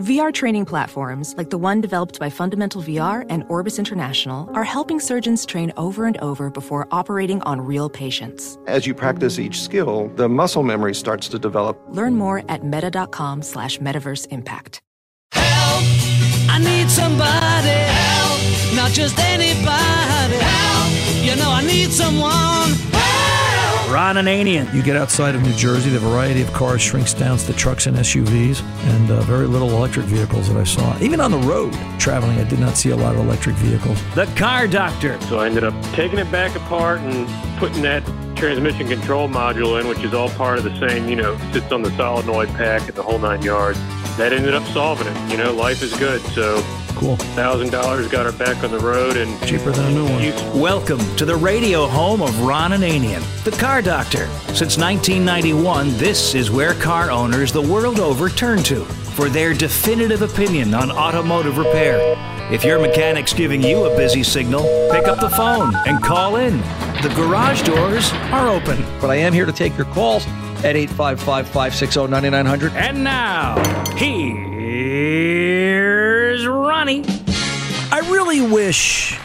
VR training platforms, like the one developed by Fundamental VR and Orbis International, are helping surgeons train over and over before operating on real patients. As you practice each skill, the muscle memory starts to develop. Learn more at meta.com slash metaverse impact. Help! I need somebody. Help! Not just anybody. Help! You know I need someone. Ron Ananian. You get outside of New Jersey, the variety of cars shrinks down to trucks and SUVs, and uh, very little electric vehicles that I saw. Even on the road traveling, I did not see a lot of electric vehicles. The Car Doctor. So I ended up taking it back apart and putting that transmission control module in, which is all part of the same, you know, sits on the solenoid pack and the whole nine yards. That ended up solving it. You know, life is good. So Cool. thousand dollars got her back on the road and Cheaper than a new one. Welcome to the radio home of Ron Ananian, the Car Doctor. Since 1991, this is where car owners the world over turn to for their definitive opinion on automotive repair. If your mechanic's giving you a busy signal, pick up the phone and call in. The garage doors are open. But I am here to take your calls at 855 560 9900. And now, here's Ronnie. I really wish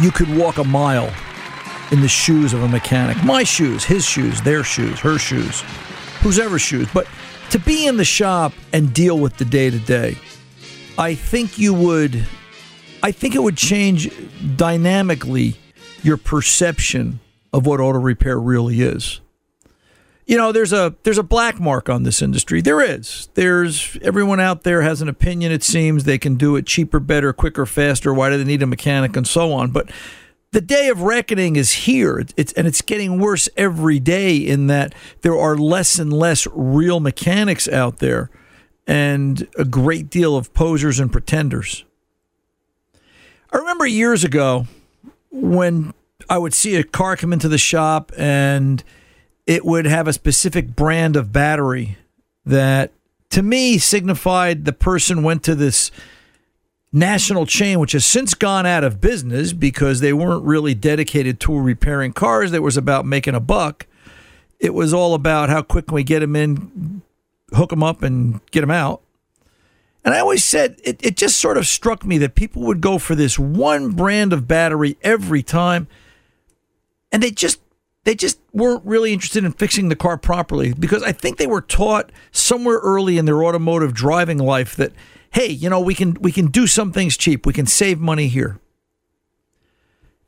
you could walk a mile in the shoes of a mechanic. My shoes, his shoes, their shoes, her shoes, whose ever shoes. But to be in the shop and deal with the day to day, I think you would, I think it would change dynamically your perception of what auto repair really is. You know, there's a there's a black mark on this industry. There is. There's everyone out there has an opinion. It seems they can do it cheaper, better, quicker, faster. Why do they need a mechanic and so on? But the day of reckoning is here. It's and it's getting worse every day. In that there are less and less real mechanics out there, and a great deal of posers and pretenders. I remember years ago when I would see a car come into the shop and it would have a specific brand of battery that to me signified the person went to this national chain which has since gone out of business because they weren't really dedicated to repairing cars it was about making a buck it was all about how quick can we get them in hook them up and get them out and I always said it, it just sort of struck me that people would go for this one brand of battery every time. And they just they just weren't really interested in fixing the car properly because I think they were taught somewhere early in their automotive driving life that, hey, you know, we can we can do some things cheap. We can save money here.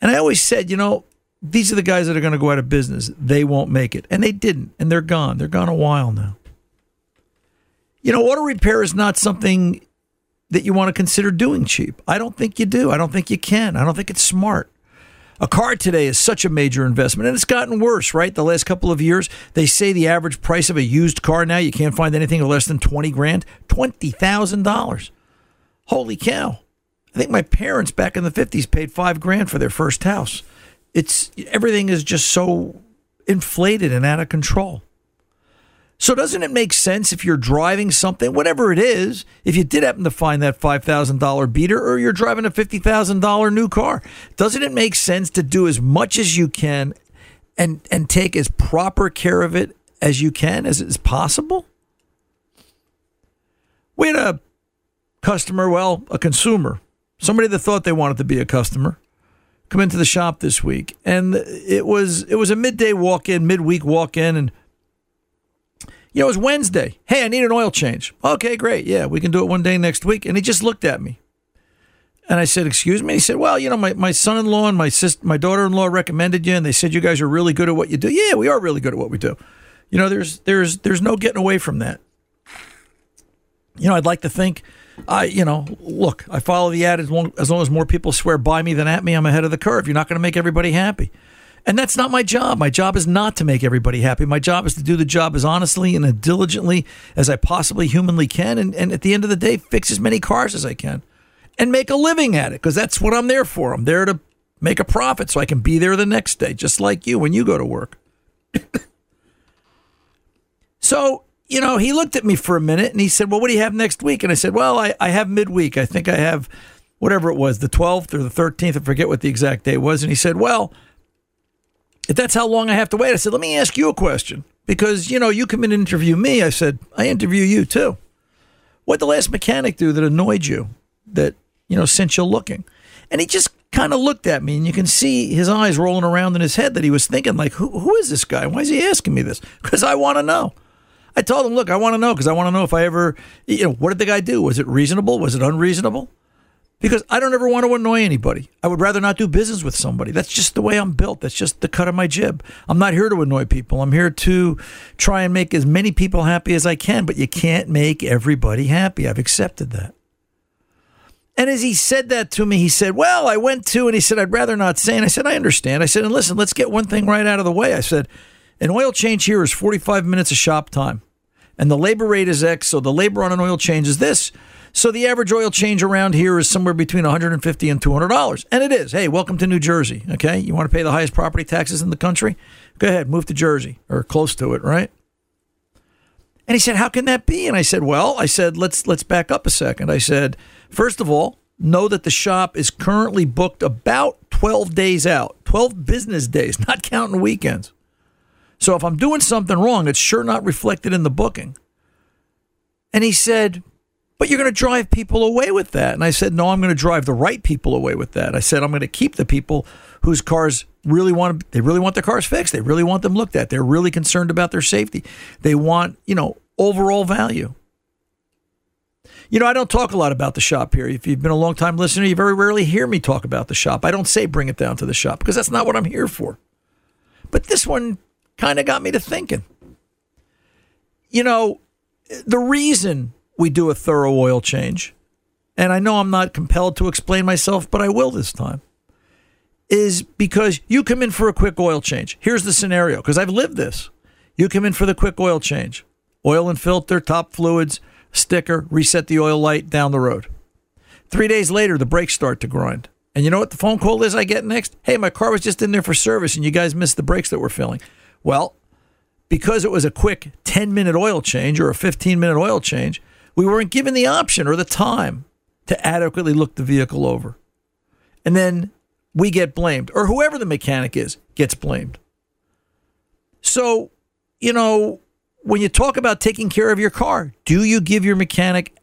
And I always said, you know, these are the guys that are going to go out of business. They won't make it. And they didn't. And they're gone. They're gone a while now. You know, auto repair is not something that you want to consider doing cheap. I don't think you do. I don't think you can. I don't think it's smart. A car today is such a major investment, and it's gotten worse, right? The last couple of years, they say the average price of a used car now, you can't find anything less than 20 grand, $20,000. Holy cow. I think my parents back in the 50s paid five grand for their first house. It's everything is just so inflated and out of control. So doesn't it make sense if you're driving something, whatever it is, if you did happen to find that $5,000 beater or you're driving a $50,000 new car, doesn't it make sense to do as much as you can and and take as proper care of it as you can as is possible? We had a customer, well, a consumer, somebody that thought they wanted to be a customer, come into the shop this week, and it was it was a midday walk in, midweek walk in, and you know, it was Wednesday. Hey, I need an oil change. Okay, great. Yeah, we can do it one day next week. And he just looked at me. And I said, Excuse me? He said, Well, you know, my, my son in law and my sister, my daughter in law recommended you, and they said you guys are really good at what you do. Yeah, we are really good at what we do. You know, there's there's there's no getting away from that. You know, I'd like to think I, you know, look, I follow the ad as long, as long as more people swear by me than at me, I'm ahead of the curve. You're not going to make everybody happy. And that's not my job. My job is not to make everybody happy. My job is to do the job as honestly and as diligently as I possibly humanly can. And, and at the end of the day, fix as many cars as I can and make a living at it because that's what I'm there for. I'm there to make a profit so I can be there the next day, just like you when you go to work. so, you know, he looked at me for a minute and he said, Well, what do you have next week? And I said, Well, I, I have midweek. I think I have whatever it was, the 12th or the 13th. I forget what the exact day was. And he said, Well, if that's how long I have to wait, I said, let me ask you a question. Because, you know, you come in and interview me. I said, I interview you too. What the last mechanic do that annoyed you, that, you know, sent you looking? And he just kind of looked at me, and you can see his eyes rolling around in his head that he was thinking, like, who, who is this guy? Why is he asking me this? Because I want to know. I told him, look, I want to know because I want to know if I ever, you know, what did the guy do? Was it reasonable? Was it unreasonable? Because I don't ever want to annoy anybody. I would rather not do business with somebody. That's just the way I'm built. That's just the cut of my jib. I'm not here to annoy people. I'm here to try and make as many people happy as I can, but you can't make everybody happy. I've accepted that. And as he said that to me, he said, Well, I went to, and he said, I'd rather not say. And I said, I understand. I said, And listen, let's get one thing right out of the way. I said, An oil change here is 45 minutes of shop time, and the labor rate is X. So the labor on an oil change is this. So the average oil change around here is somewhere between 150 and 200 dollars, and it is. Hey, welcome to New Jersey. Okay, you want to pay the highest property taxes in the country? Go ahead, move to Jersey or close to it, right? And he said, "How can that be?" And I said, "Well, I said let's let's back up a second. I said, first of all, know that the shop is currently booked about 12 days out, 12 business days, not counting weekends. So if I'm doing something wrong, it's sure not reflected in the booking." And he said, but you're going to drive people away with that. And I said, no, I'm going to drive the right people away with that. I said, I'm going to keep the people whose cars really want they really want their cars fixed. They really want them looked at. They're really concerned about their safety. They want, you know, overall value. You know, I don't talk a lot about the shop here. If you've been a long time listener, you very rarely hear me talk about the shop. I don't say bring it down to the shop because that's not what I'm here for. But this one kind of got me to thinking. You know, the reason we do a thorough oil change, and I know I'm not compelled to explain myself, but I will this time, is because you come in for a quick oil change. Here's the scenario because I've lived this. You come in for the quick oil change, oil and filter, top fluids, sticker, reset the oil light down the road. Three days later, the brakes start to grind. And you know what the phone call is I get next? Hey, my car was just in there for service and you guys missed the brakes that we're filling. Well, because it was a quick 10 minute oil change or a 15 minute oil change, we weren't given the option or the time to adequately look the vehicle over. And then we get blamed, or whoever the mechanic is gets blamed. So, you know, when you talk about taking care of your car, do you give your mechanic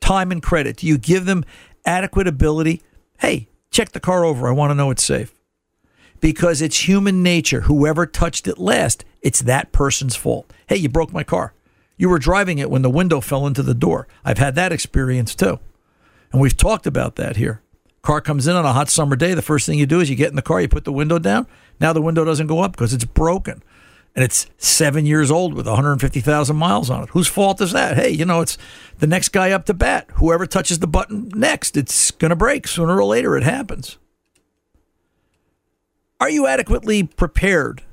time and credit? Do you give them adequate ability? Hey, check the car over. I want to know it's safe. Because it's human nature. Whoever touched it last, it's that person's fault. Hey, you broke my car. You were driving it when the window fell into the door. I've had that experience too. And we've talked about that here. Car comes in on a hot summer day. The first thing you do is you get in the car, you put the window down. Now the window doesn't go up because it's broken. And it's seven years old with 150,000 miles on it. Whose fault is that? Hey, you know, it's the next guy up to bat. Whoever touches the button next, it's going to break. Sooner or later, it happens. Are you adequately prepared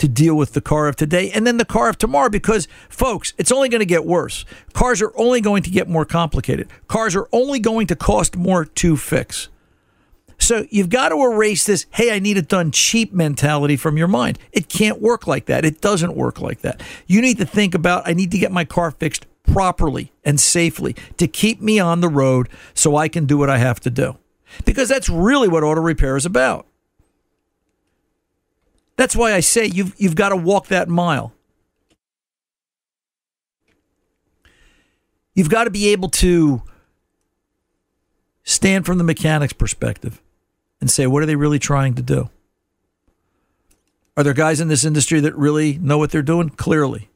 to deal with the car of today and then the car of tomorrow because, folks, it's only going to get worse. Cars are only going to get more complicated. Cars are only going to cost more to fix. So you've got to erase this, hey, I need it done cheap mentality from your mind. It can't work like that. It doesn't work like that. You need to think about, I need to get my car fixed properly and safely to keep me on the road so I can do what I have to do. Because that's really what auto repair is about. That's why I say you've, you've got to walk that mile. You've got to be able to stand from the mechanic's perspective and say, what are they really trying to do? Are there guys in this industry that really know what they're doing? Clearly.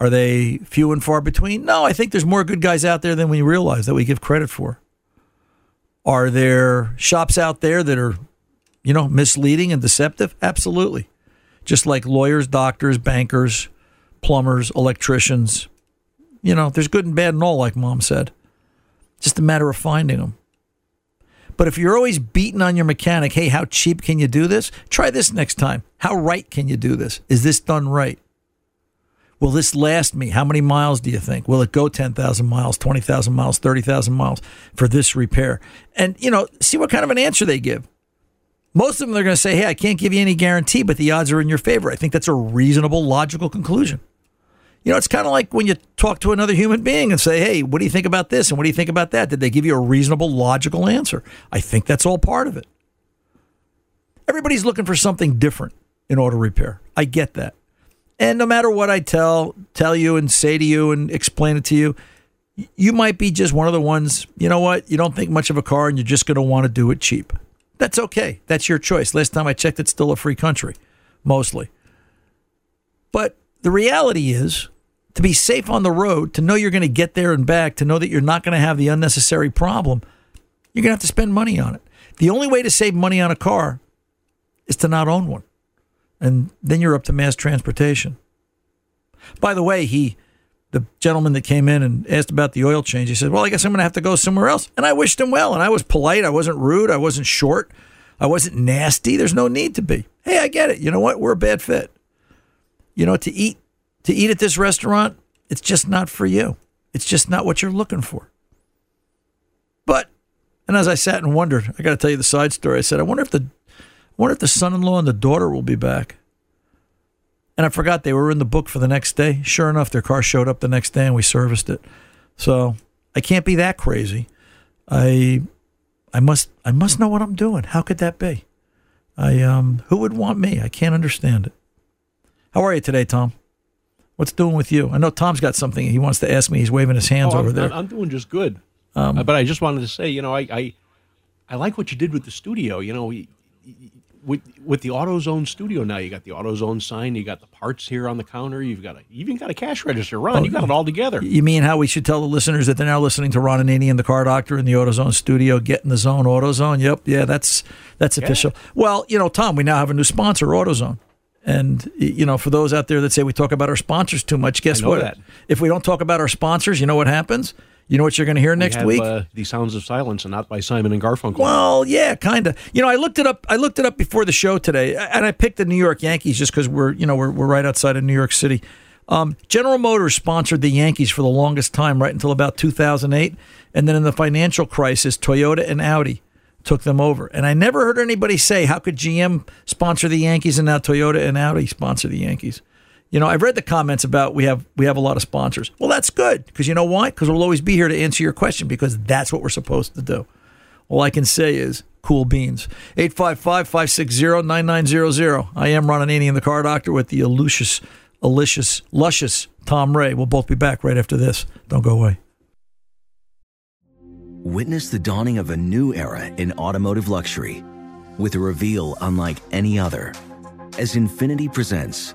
Are they few and far between? No, I think there's more good guys out there than we realize that we give credit for. Are there shops out there that are, you know, misleading and deceptive? Absolutely. Just like lawyers, doctors, bankers, plumbers, electricians. You know, there's good and bad and all, like mom said. Just a matter of finding them. But if you're always beating on your mechanic, hey, how cheap can you do this? Try this next time. How right can you do this? Is this done right? Will this last me? How many miles do you think? Will it go 10,000 miles, 20,000 miles, 30,000 miles for this repair? And, you know, see what kind of an answer they give. Most of them are going to say, hey, I can't give you any guarantee, but the odds are in your favor. I think that's a reasonable, logical conclusion. You know, it's kind of like when you talk to another human being and say, hey, what do you think about this? And what do you think about that? Did they give you a reasonable, logical answer? I think that's all part of it. Everybody's looking for something different in auto repair. I get that. And no matter what I tell tell you and say to you and explain it to you, you might be just one of the ones, you know what, you don't think much of a car and you're just going to want to do it cheap. That's okay. That's your choice. Last time I checked, it's still a free country, mostly. But the reality is to be safe on the road, to know you're going to get there and back, to know that you're not going to have the unnecessary problem, you're going to have to spend money on it. The only way to save money on a car is to not own one and then you're up to mass transportation. By the way, he, the gentleman that came in and asked about the oil change, he said, "Well, I guess I'm going to have to go somewhere else." And I wished him well, and I was polite. I wasn't rude. I wasn't short. I wasn't nasty. There's no need to be. Hey, I get it. You know what? We're a bad fit. You know, to eat to eat at this restaurant, it's just not for you. It's just not what you're looking for. But, and as I sat and wondered, I got to tell you the side story. I said, I wonder if the I wonder if the son-in-law and the daughter will be back. And I forgot they were in the book for the next day. Sure enough, their car showed up the next day and we serviced it. So I can't be that crazy. I I must I must know what I'm doing. How could that be? I um who would want me? I can't understand it. How are you today, Tom? What's doing with you? I know Tom's got something he wants to ask me. He's waving his hands oh, over I'm, there. I'm doing just good. Um, uh, but I just wanted to say, you know, I, I I like what you did with the studio. You know, we, with with the AutoZone studio now, you got the AutoZone sign, you got the parts here on the counter, you've got a you even got a cash register. Ron, Oh, you got it all together. You mean how we should tell the listeners that they're now listening to Ron Ananian and the Car Doctor in the AutoZone studio, get in the zone, AutoZone. Yep, yeah, that's that's official. Well, you know, Tom, we now have a new sponsor, AutoZone. And you know, for those out there that say we talk about our sponsors too much, guess what? that. If we don't talk about our sponsors, you know what happens? You know what you're going to hear next we have, week? uh, the Sounds of Silence, and not by Simon and Garfunkel. Well, yeah, kind of. You know, I looked it up. I looked it up before the show today, and I picked the New York Yankees just because we're, you know, we're, we're right outside of New York City. Um, General Motors sponsored the Yankees for the longest time, right until about 2008, and then in the financial crisis, Toyota and Audi took them over. And I never heard anybody say, "How could GM sponsor the Yankees and now Toyota and Audi sponsor the Yankees?" You know, I've read the comments about we have we have a lot of sponsors. Well, that's good because you know why? Because we'll always be here to answer your question because that's what we're supposed to do. All I can say is cool beans. 855-560-9900. I am Ron Ananian, the car doctor with the elusive, delicious, luscious Tom Ray. We'll both be back right after this. Don't go away. Witness the dawning of a new era in automotive luxury with a reveal unlike any other as Infiniti presents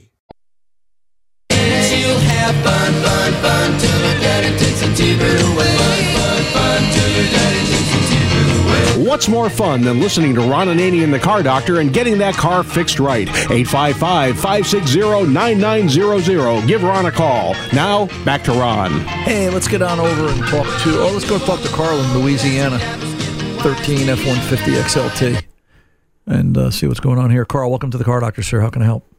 You have fun, fun, fun till your daddy takes a TV away. Fun, fun, fun till your daddy takes a TV away. What's more fun than listening to Ron Ananian and the Car Doctor and getting that car fixed right? 855-560-9900. Give Ron a call. Now, back to Ron. Hey, let's get on over and talk to. Oh, let's go talk to Carl in Louisiana, 13 F 150 XLT, and uh, see what's going on here. Carl, welcome to the Car Doctor, sir. How can I help?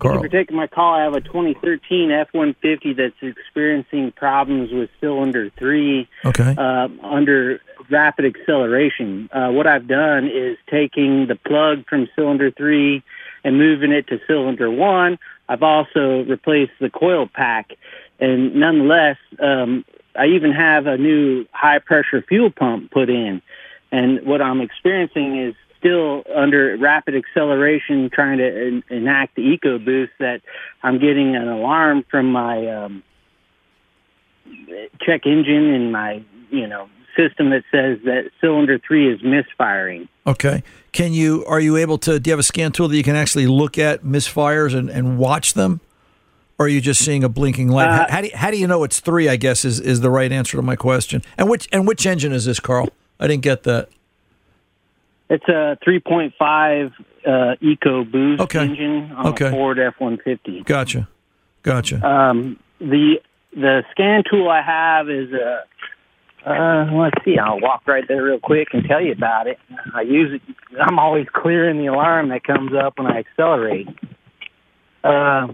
Thank you for taking my call. I have a 2013 F-150 that's experiencing problems with cylinder three Okay. uh, under rapid acceleration. Uh, what I've done is taking the plug from cylinder three and moving it to cylinder one. I've also replaced the coil pack, and nonetheless, um, I even have a new high pressure fuel pump put in. And what I'm experiencing is still under rapid acceleration, trying to en- enact the EcoBoost. That I'm getting an alarm from my um, check engine and my you know system that says that cylinder three is misfiring. Okay. Can you? Are you able to? Do you have a scan tool that you can actually look at misfires and, and watch them? Or are you just seeing a blinking light? how, Uh, how do you, how do you know it's three? I guess is, is the right answer to my question. And which and which engine is this, Carl? I didn't get that. It's a 3.5 uh, EcoBoost Okay. engine on Okay. a Ford F-150. Gotcha. Gotcha. Um, the the scan tool I have is a. Uh, let's see. I'll walk right there real quick and tell you about it. I use it. I'm always clearing the alarm that comes up when I accelerate. Uh,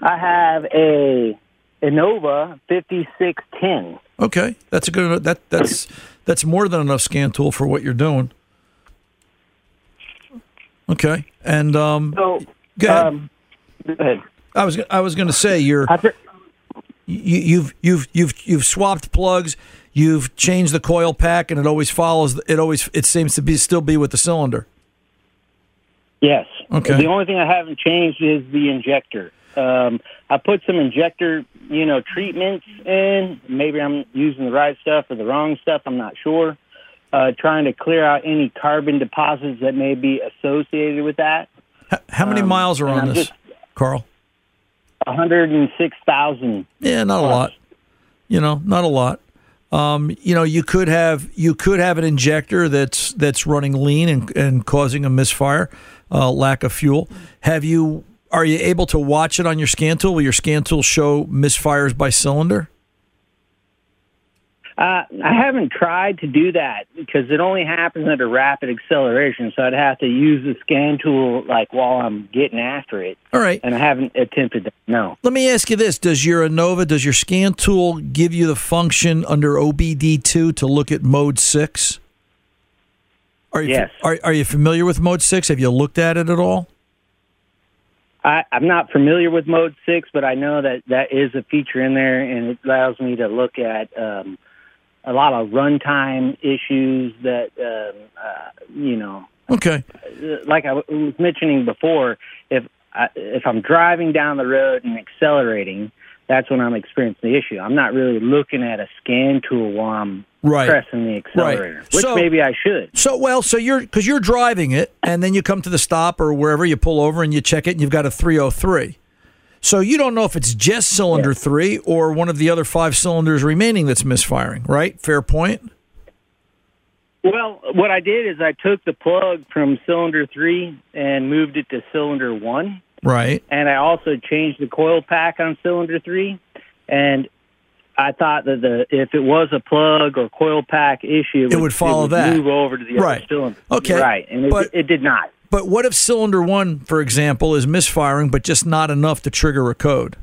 I have a Innova 5610. Okay, that's a good. That that's that's more than enough scan tool for what you're doing. Okay, and um, So, go ahead. um, go ahead. I was I was going to say you're you, you've you've you've you've swapped plugs, you've changed the coil pack, and it always follows. It always it seems to be still be with the cylinder. Yes. Okay. The only thing I haven't changed is the injector. Um, I put some injector, you know, treatments in. Maybe I'm using the right stuff or the wrong stuff. I'm not sure. Uh, trying to clear out any carbon deposits that may be associated with that. How many Um, miles are on I'm this, Carl? 106,000. Yeah, not a lot. You know, not a lot. Um, you know, you could have you could have an injector that's that's running lean and, and causing a misfire, uh, lack of fuel. Have you? Are you able to watch it on your scan tool? Will your scan tool show misfires by cylinder? Uh, I haven't tried to do that because it only happens at a rapid acceleration. So I'd have to use the scan tool like while I'm getting after it. All right. And I haven't attempted that. No. Let me ask you this: Does your Innova, does your scan tool give you the function under OBD2 to look at mode six? Are you Yes. are, are you familiar with mode six? Have you looked at it at all? I, I'm not familiar with Mode Six, but I know that that is a feature in there, and it allows me to look at um, a lot of runtime issues that um, uh, you know. Okay. Like I was mentioning before, if I, if I'm driving down the road and accelerating, that's when I'm experiencing the issue. I'm not really looking at a scan tool while I'm Right. pressing the accelerator, Right. which So- maybe I should. So well, so you're because you're driving it, and then you come to the stop or wherever you pull over and you check it, and you've got a 303. So you don't know if it's just cylinder three or one of the other five cylinders remaining that's misfiring, right? Fair point. Well, what I did is I took the plug from cylinder three and moved it to cylinder one. Right. and I also changed the coil pack on cylinder three. And I thought that the if it was a plug or coil pack issue, It would follow that. Move over to the Right. other cylinder. Okay. right, and it, But- it did not. But what if cylinder one, for example, is misfiring, but just not enough to trigger a code?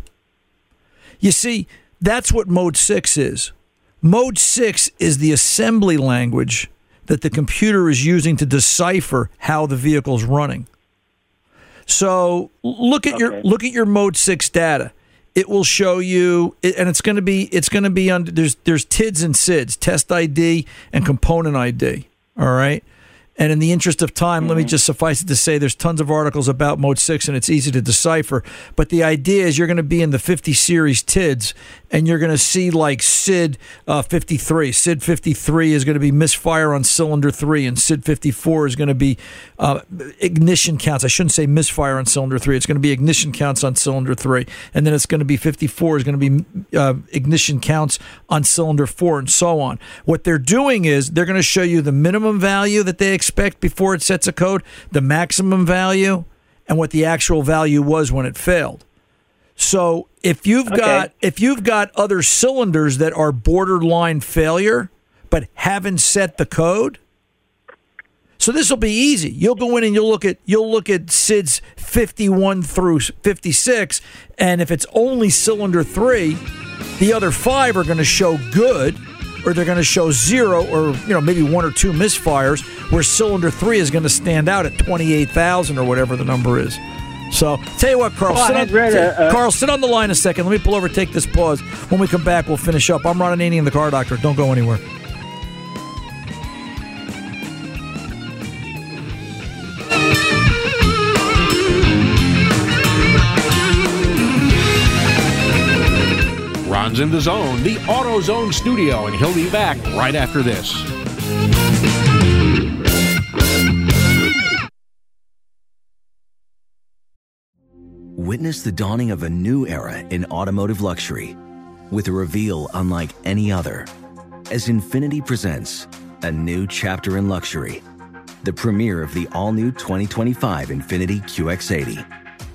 You see, that's what mode six is. Mode six is the assembly language that the computer is using to decipher how the vehicle's running. So look at your look at your mode six data. It will show you, and it's going to be it's going to be under There's there's TIDs and SIDs, test ID and component ID. All right. And in the interest of time, let me just suffice it to say there's tons of articles about Mode 6 and it's easy to decipher. But the idea is you're going to be in the 50 series TIDs and you're going to see like SID uh, 53. SID 53 is going to be misfire on cylinder 3 and SID 54 is going to be uh, ignition counts. I shouldn't say misfire on cylinder 3. It's going to be ignition counts on cylinder 3. And then it's going to be 54 is going to be uh, ignition counts on cylinder 4 and so on. What they're doing is they're going to show you the minimum value that they expect before it sets a code, the maximum value, and what the actual value was when it failed. So if you've Okay. got if you've got other cylinders that are borderline failure but haven't set the code, so this will be easy. You'll go in and you'll look at you'll look at SIDS 51 through 56 and if it's only cylinder 3, the other 5 are going to show good or they're going to show 0 or you know maybe one or two misfires where cylinder 3 is going to stand out at 28,000 or whatever the number is. So, tell you what, Carl, Well, sit on, read a- Carl, sit on the line a second. Let me pull over, take this pause. When we come back, we'll finish up. I'm Ron Ananian, the car doctor. Don't go anywhere. Ron's in the zone, the AutoZone studio, and he'll be back right after this. Witness the dawning of a new era in automotive luxury with a reveal unlike any other as Infiniti presents a new chapter in luxury, the premiere of the all new 2025 Infiniti QX80.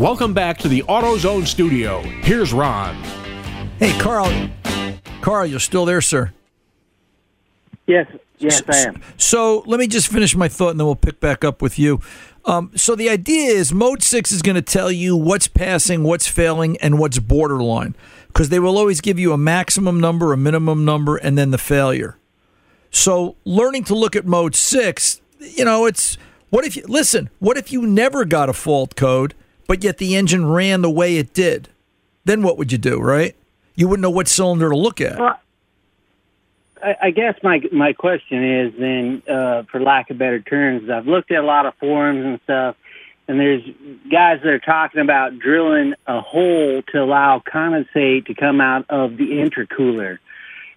Welcome back to the AutoZone studio. Here's Ron. Hey, Carl. Carl, you're still there, sir. Yes, yes, I am. So let me just finish my thought, and then we'll pick back up with you. Um, so the idea is Mode Six is going to tell you what's passing, what's failing, and what's borderline, because they will always give you a maximum number, a minimum number, and then the failure. So learning to look at Mode Six, you know, it's what if you listen? What if you never got a fault code, but yet the engine ran the way it did? Then what would you do, right? You wouldn't know what cylinder to look at. Well, I, guess my my question is then, uh, for lack of better terms, I've looked at a lot of forums and stuff, and there's guys that are talking about drilling a hole to allow condensate to come out of the intercooler,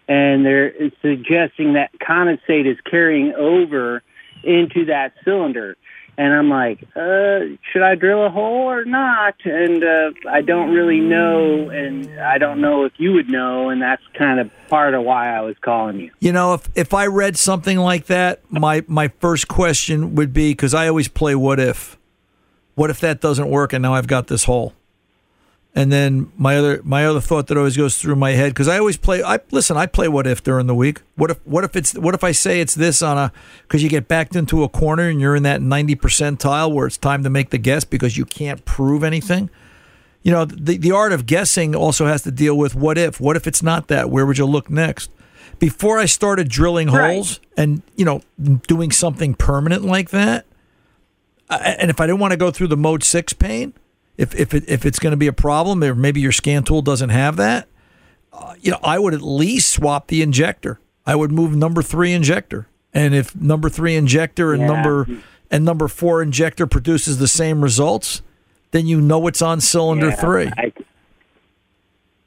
and they're suggesting that condensate is carrying over into that cylinder. And I'm like, uh, should I drill a hole or not? And uh, I don't really know, and I don't know if you would know, and that's kind of part of why I was calling you. You know, if if I read something like that, my my first question would be because I always play what if. What if that doesn't work and now I've got this hole? And then my other my other thought that always goes through my head because I always play. I listen. I play what if during the week. What if what if it's what if I say it's this on a because you get backed into a corner and you're in that ninety percentile where it's time to make the guess because you can't prove anything. You know the the art of guessing also has to deal with what if. What if it's not that? Where would you look next? Before I started drilling Right. holes and you know doing something permanent like that, I- and if I didn't want to go through the mode six pain, if if it, if it's going to be a problem, or maybe your scan tool doesn't have that, uh, you know, I would at least swap the injector. I would move number three injector, and if number three injector and Yeah. number and number four injector produces the same results, then you know it's on cylinder Yeah, three. I,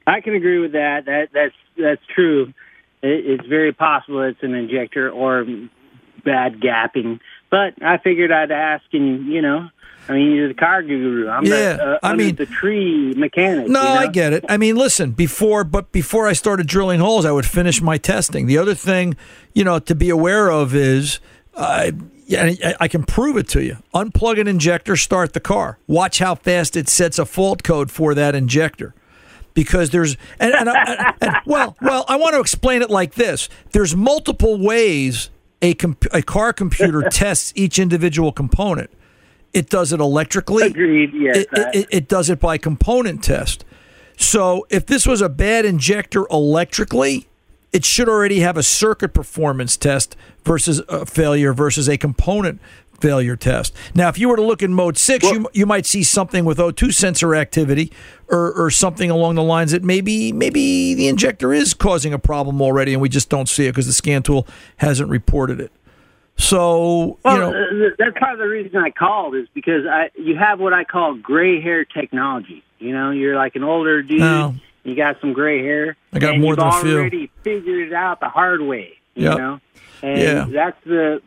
I can agree with that. That that's that's true. It, it's very possible it's an injector or bad gapping. But I figured I'd ask, and you know, I mean, you're the car guru. I'm Yeah, the, uh, I mean- the tree mechanic. No, you know? I get it. I mean, listen, before but before I started drilling holes, I would finish my testing. The other thing, you know, to be aware of is uh, yeah, I- can prove it to you. Unplug an injector, start the car. Watch how fast it sets a fault code for that injector. Because there's and, and, I- and well, well, I want to explain it like this: there's multiple ways a comp- a car computer tests each individual component. It does it electrically. Agreed. Yes. It, it, it, it does it by component test. So if this was a bad injector electrically, it should already have a circuit performance test versus a failure versus a component failure test. Now, if you were to look in mode six, you you might see something with O2 sensor activity or, or something along the lines that maybe maybe the injector is causing a problem already, and we just don't see it because the scan tool hasn't reported it. So Well, you know, uh, that's part of the reason I called is because I you have what I call gray hair technology. You know, you're like an older dude. No. You got some gray hair. I got and more you've than a few. already figured it out the hard way. You Yep. know, and Yeah. that's the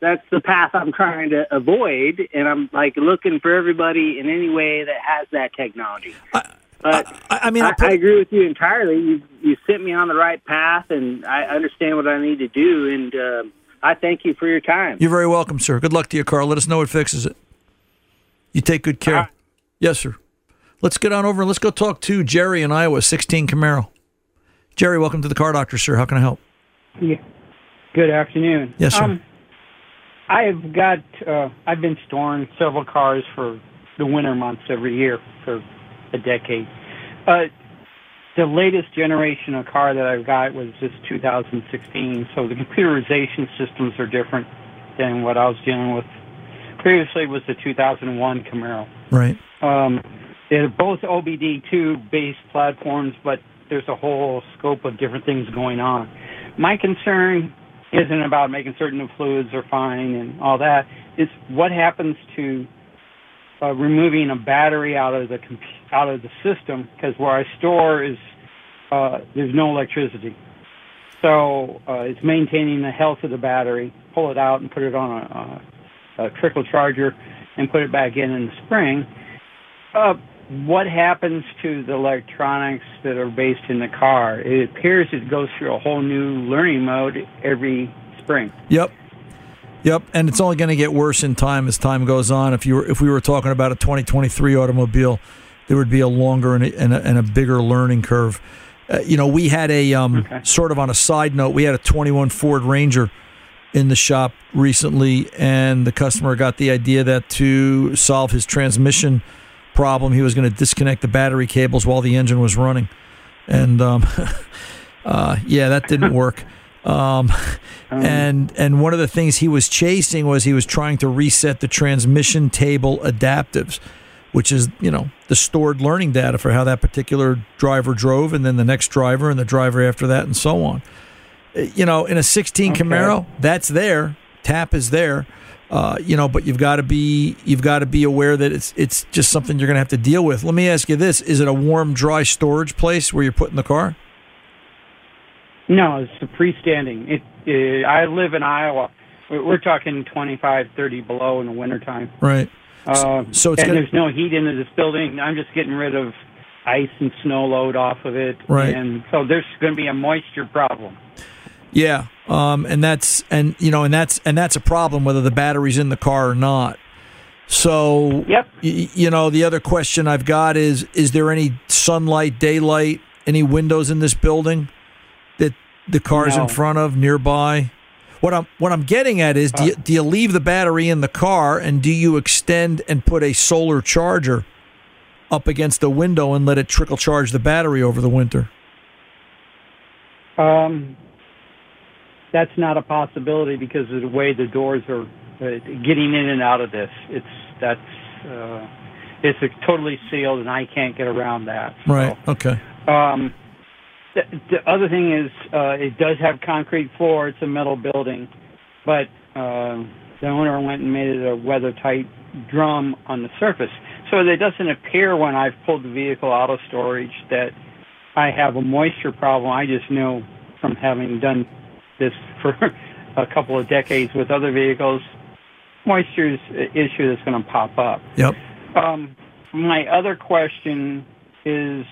that's the path I'm trying to avoid, and I'm like looking for everybody in any way that has that technology. but I, I mean, I, I'll put- I agree with you entirely. You you sent me on the right path, and I understand what I need to do, and um I thank you for your time. You're very welcome, sir. Good luck to you, Carl. Let us know what fixes it. You take good care. Yes, sir. Let's get on over and let's go talk to Jerry in Iowa, 16 Camaro. Jerry, welcome to the car doctor, sir. How can I help? Yeah. Good afternoon. Yes, sir. Um, I've got. Uh, I've been storing several cars for the winter months every year for a decade. Uh, the latest generation of car that I've got was just 2016, so the computerization systems are different than what I was dealing with. Previously was the 2001 Camaro. Right. Um, they're both OBD2 based platforms, but there's a whole scope of different things going on. My concern isn't about making certain the fluids are fine and all that. It's what happens to uh, removing a battery out of the comp- out of the system because where I store is uh, there's no electricity. So uh, it's maintaining the health of the battery. Pull it out and put it on a, a, a trickle charger and put it back in in the spring. Uh, what happens to the electronics that are based in the car? It appears it goes through a whole new learning mode every spring. Yep. Yep, and it's only going to get worse in time as time goes on. If you were, if we were talking about a 2023 automobile, there would be a longer and a, and a, and a bigger learning curve. Uh, you know, we had a um, okay. sort of on a side note, we had a 21 Ford Ranger in the shop recently, and the customer got the idea that to solve his transmission problem, he was going to disconnect the battery cables while the engine was running, and um, uh, yeah, that didn't work. Um, um, and and one of the things he was chasing was he was trying to reset the transmission table adaptives which is you know the stored learning data for how that particular driver drove, and then the next driver and the driver after that, and so on. You know, in a 16 okay. Camaro, that's there. Tap is there. Uh, you know, but you've got to be you've got to be aware that it's it's just something you're going to have to deal with. Let me ask you this: Is it a warm, dry storage place where you're putting the car? No, it's a freestanding. It, it I live in Iowa. We're talking 25, 30 below in the wintertime. Right. Uh, so and gonna... there's no heat into this building. I'm just getting rid of ice and snow load off of it, right? And so there's going to be a moisture problem. Yeah, um, and that's and you know and that's and that's a problem whether the battery's in the car or not. So, yep. Y- you know, the other question I've got is: Is there any sunlight, daylight, any windows in this building that the car's no. in front of nearby? What I'm what I'm getting at is, do you, do you leave the battery in the car and do you extend and put a solar charger up against the window and let it trickle charge the battery over the winter? Um, that's not a possibility because of the way the doors are uh, getting in and out of this. It's that's uh, it's totally sealed, and I can't get around that. So, right. Okay. Um, the, the other thing is, uh, it does have concrete floor. It's a metal building, but uh, the owner went and made it a weather-tight drum on the surface, so it doesn't appear when I've pulled the vehicle out of storage that I have a moisture problem. I just know from having done this for a couple of decades with other vehicles, moisture is an issue that's going to pop up. Yep. Um, my other question is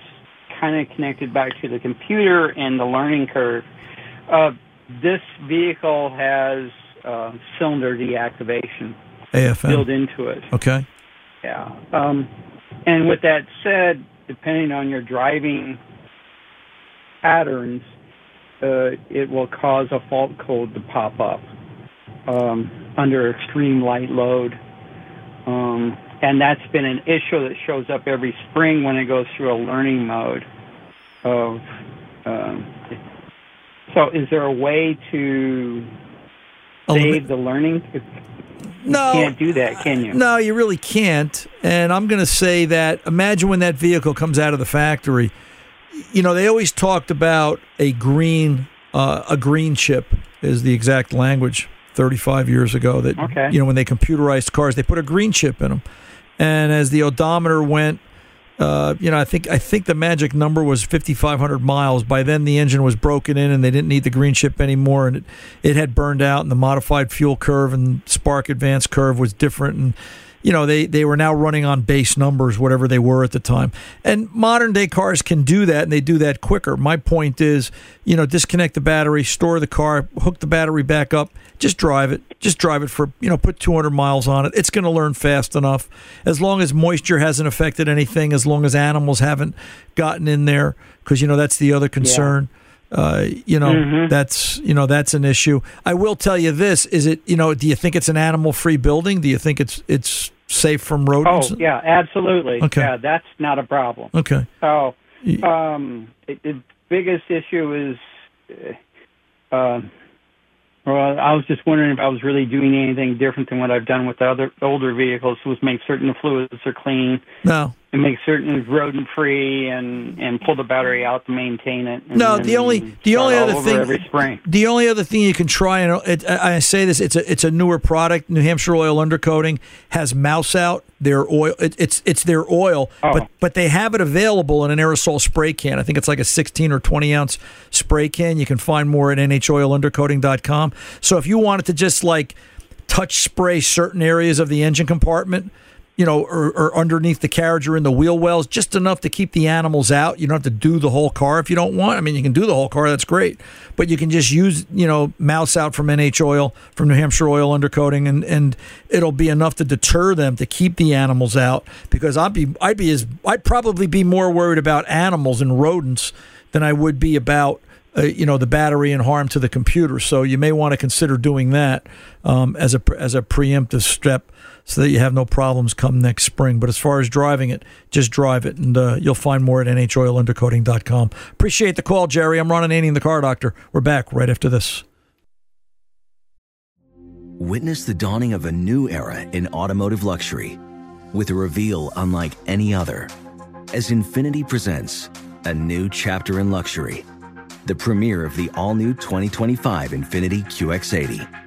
kind of connected back to the computer and the learning curve. Uh, this vehicle has uh, cylinder deactivation AFM. built into it. Okay. Yeah. Um, and with that said, depending on your driving patterns, uh, it will cause a fault code to pop up um, under extreme light load. Um, and that's been an issue that shows up every spring when it goes through a learning mode of um, so is there a way to save the learning no, you can't do that, can you? No, you really can't. And I'm going to say that imagine when that vehicle comes out of the factory. You know, they always talked about a green uh, a green chip is the exact language 35 years ago that okay. you know when they computerized cars they put a green chip in them and as the odometer went, uh, you know, I think I think the magic number was 5,500 miles. By then, the engine was broken in, and they didn't need the green chip anymore, and it, it had burned out, and the modified fuel curve and spark advance curve was different, and you know they they were now running on base numbers whatever they were at the time. And modern day cars can do that and they do that quicker. My point is you know disconnect the battery store the car hook the battery back up just drive it just drive it for you know put 200 miles on it. It's going to learn fast enough. As long as moisture hasn't affected anything as long as animals haven't gotten in there because you know that's the other concern. yeah. Uh, you know mm-hmm. that's you know that's an issue. I will tell you this: is it you know do you think it's an animal free building? Do you think it's it's safe from rodents? Oh yeah, absolutely. Okay, yeah, that's not a problem. Okay. So um, it, the biggest issue is, uh, uh, well, I was just wondering if I was really doing anything different than what I've done with the other older vehicles, was make certain the fluids are clean. No, and make certain it's rodent free and and pull the battery out to maintain it. And, No, the only the only other thing the only other thing you can try and it, I I say this it's a it's a newer product. New Hampshire oil undercoating has mouse out their oil. It, it's it's their oil, Oh. but but they have it available in an aerosol spray can. I think it's like a 16 or 20 ounce spray can. You can find more at nhoilundercoating.com. So if you wanted to just like touch spray certain areas of the engine compartment, you know, or, or underneath the carriage or in the wheel wells, just enough to keep the animals out. You don't have to do the whole car if you don't want. I mean, you can do the whole car, that's great. But you can just use, you know, mouse out from NH Oil, from New Hampshire Oil undercoating, and, and it'll be enough to deter them to keep the animals out. Because I'd be, I'd be as, I'd probably be more worried about animals and rodents than I would be about uh, you know the battery and harm to the computer. So you may want to consider doing that um, as a as a preemptive step, so that you have no problems come next spring. But as far as driving it, just drive it, and uh, you'll find more at nhoilundercoating.com. Appreciate the call, Jerry. I'm Ron Ananian, the car doctor. We're back right after this. Witness the dawning of a new era in automotive luxury with a reveal unlike any other as Infiniti presents a new chapter in luxury, the premiere of the all new 2025 Infiniti QX80.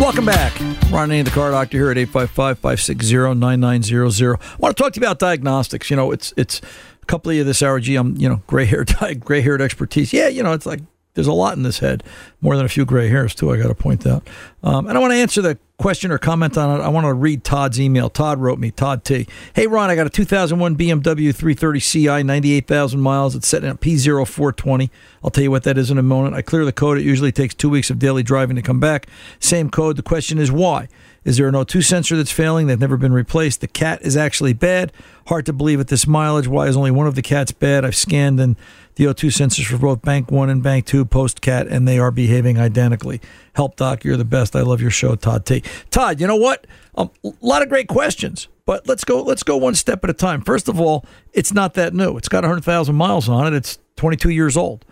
Welcome back. Ron Ananian, the car doctor here at 855-560-9900. I want to talk to you about diagnostics. You know, it's it's a couple of you this hour, gee, I'm, you know, gray hair, gray haired expertise. Yeah, you know, it's like there's a lot in this head, more than a few gray hairs, too, I got to point out. Um, and I want to answer the question or comment on it. I want to read Todd's email. Todd wrote me, Todd T. Hey, Ron, I got a 2001 BMW 330 Ci, 98,000 miles. It's setting at P0420. I'll tell you what that is in a moment. I clear the code. It usually takes two weeks of daily driving to come back. Same code. The question is why? Is there an O2 sensor that's failing? They've never been replaced. The cat is actually bad. Hard to believe at this mileage. Why is only one of the cats bad? I've scanned and the O2 sensors for both Bank 1 and Bank 2 post cat, and they are behaving identically. Help, Doc. You're the best. I love your show, Todd T. Todd, you know what? Um, a lot of great questions, but let's go. Let's go one step at a time. First of all, it's not that new. It's got 100,000 miles on it. It's 22 years old.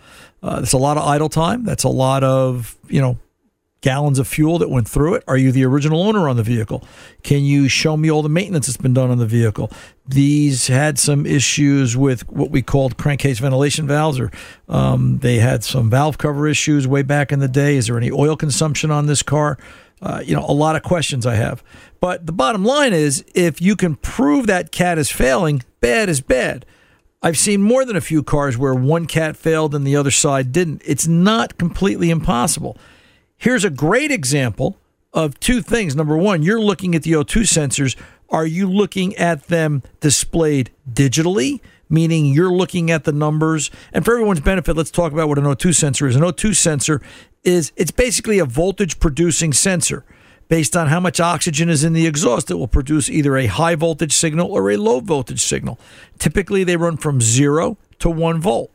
Uh, that's a lot of idle time. That's a lot of you know gallons of fuel that went through it? Are you the original owner on the vehicle? Can you show me all the maintenance that's been done on the vehicle? These had some issues with what we called crankcase ventilation valves, or um, they had some valve cover issues way back in the day. Is there any oil consumption on this car? Uh, you know, a lot of questions I have. But the bottom line is if you can prove that cat is failing, bad is bad. I've seen more than a few cars where one cat failed and the other side didn't. It's not completely impossible. Here's a great example of two things. Number one, you're looking at the O2 sensors. Are you looking at them displayed digitally? Meaning you're looking at the numbers. And for everyone's benefit, let's talk about what an O2 sensor is. An O2 sensor is it's basically a voltage producing sensor. Based on how much oxygen is in the exhaust, it will produce either a high voltage signal or a low voltage signal. Typically, they run from zero to one volt.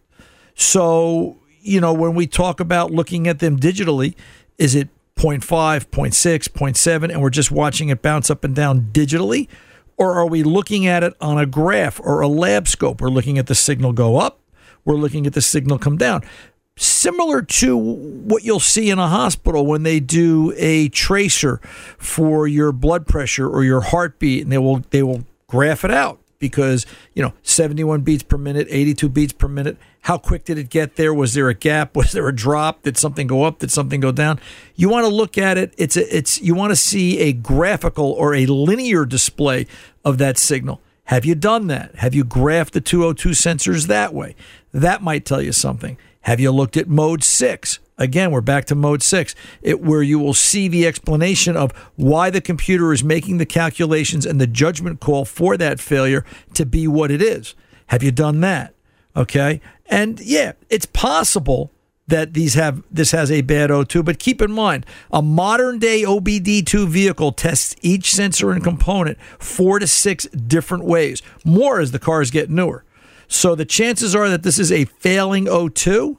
So, you know, when we talk about looking at them digitally, is it 0.5, 0.6, 0.7, and we're just watching it bounce up and down digitally? Or are we looking at it on a graph or a lab scope? We're looking at the signal go up, we're looking at the signal come down. Similar to what you'll see in a hospital when they do a tracer for your blood pressure or your heartbeat, and they will they will graph it out because you know 71 beats per minute 82 beats per minute how quick did it get there? Was there a gap? Was there a drop? Did something go up? Did something go down? You want to look at it it's a, it's you want to see a graphical or a linear display of that signal. Have you done that? Have you graphed the 202 sensors that way? That might tell you something. Have you looked at mode 6 Again, we're back to mode six, it, where you will see the explanation of why the computer is making the calculations and the judgment call for that failure to be what it is. Have you done that? Okay. And yeah, it's possible that these have this has a bad O2, but keep in mind, a modern day OBD2 vehicle tests each sensor and component four to six different ways, more as the cars get newer. So the chances are that this is a failing O2,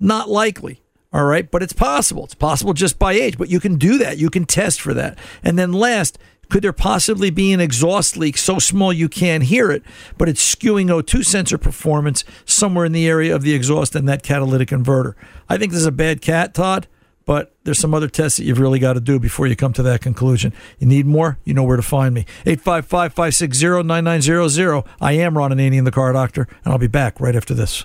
not likely. All right, but it's possible. It's possible just by age, but you can do that. You can test for that. And then last, could there possibly be an exhaust leak so small you can't hear it, but it's skewing O2 sensor performance somewhere in the area of the exhaust and that catalytic converter? I think this is a bad cat, Todd, but there's some other tests that you've really got to do before you come to that conclusion. You need more? You know where to find me. 855 560 9900. I am Ron Ananian, the car doctor, and I'll be back right after this.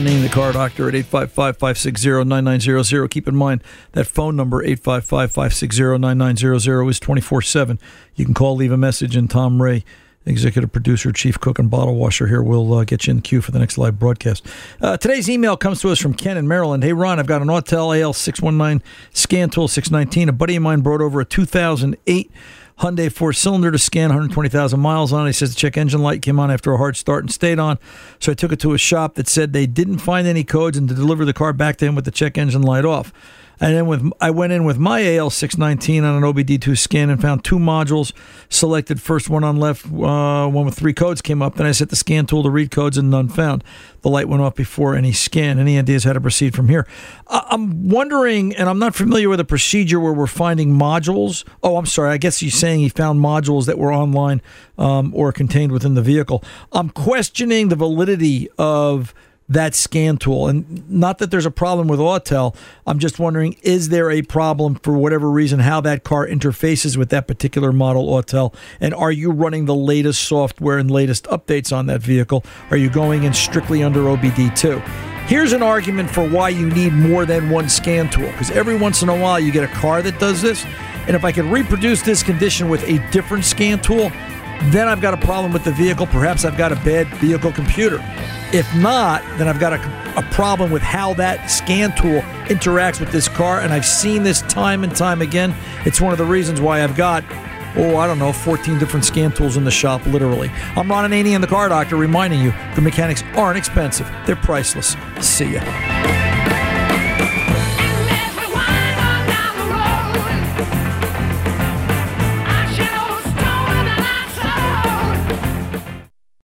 Name, the car doctor at 855 560 9900. Keep in mind that phone number, 855 560 9900, is 24 7. You can call, leave a message, and Tom Ray, executive producer, chief cook, and bottle washer here, will uh, get you in queue for the next live broadcast. Uh, today's email comes to us from Ken in Maryland. Hey, Ron, I've got an Autel AL619 Scan Tool 619. A buddy of mine brought over a 2008 Hyundai four cylinder to scan 120,000 miles on. He says the check engine light came on after a hard start and stayed on. So I took it to a shop that said they didn't find any codes and to deliver the car back to him with the check engine light off. And then with I went in with my AL619 on an OBD2 scan and found two modules. Selected first one on left, uh, one with three codes came up. Then I set the scan tool to read codes and none found. The light went off before any scan. Any ideas how to proceed from here? I- I'm wondering, and I'm not familiar with a procedure where we're finding modules. Oh, I'm sorry. I guess he's saying he found modules that were online um, or contained within the vehicle. I'm questioning the validity of that scan tool. And not that there's a problem with Autel. I'm just wondering, is there a problem for whatever reason how that car interfaces with that particular model Autel? And are you running the latest software and latest updates on that vehicle? Are you going in strictly under OBD2? Here's an argument for why you need more than one scan tool. Because every once in a while you get a car that does this. And if I could reproduce this condition with a different scan tool, then I've got a problem with the vehicle. Perhaps I've got a bad vehicle computer. If not, then I've got a, a problem with how that scan tool interacts with this car. And I've seen this time and time again. It's one of the reasons why I've got, oh, I don't know, 14 different scan tools in the shop, literally. I'm Ron Ananian, the car doctor, reminding you the mechanics aren't expensive, they're priceless. See ya.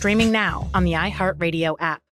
streaming now on the iHeartRadio app.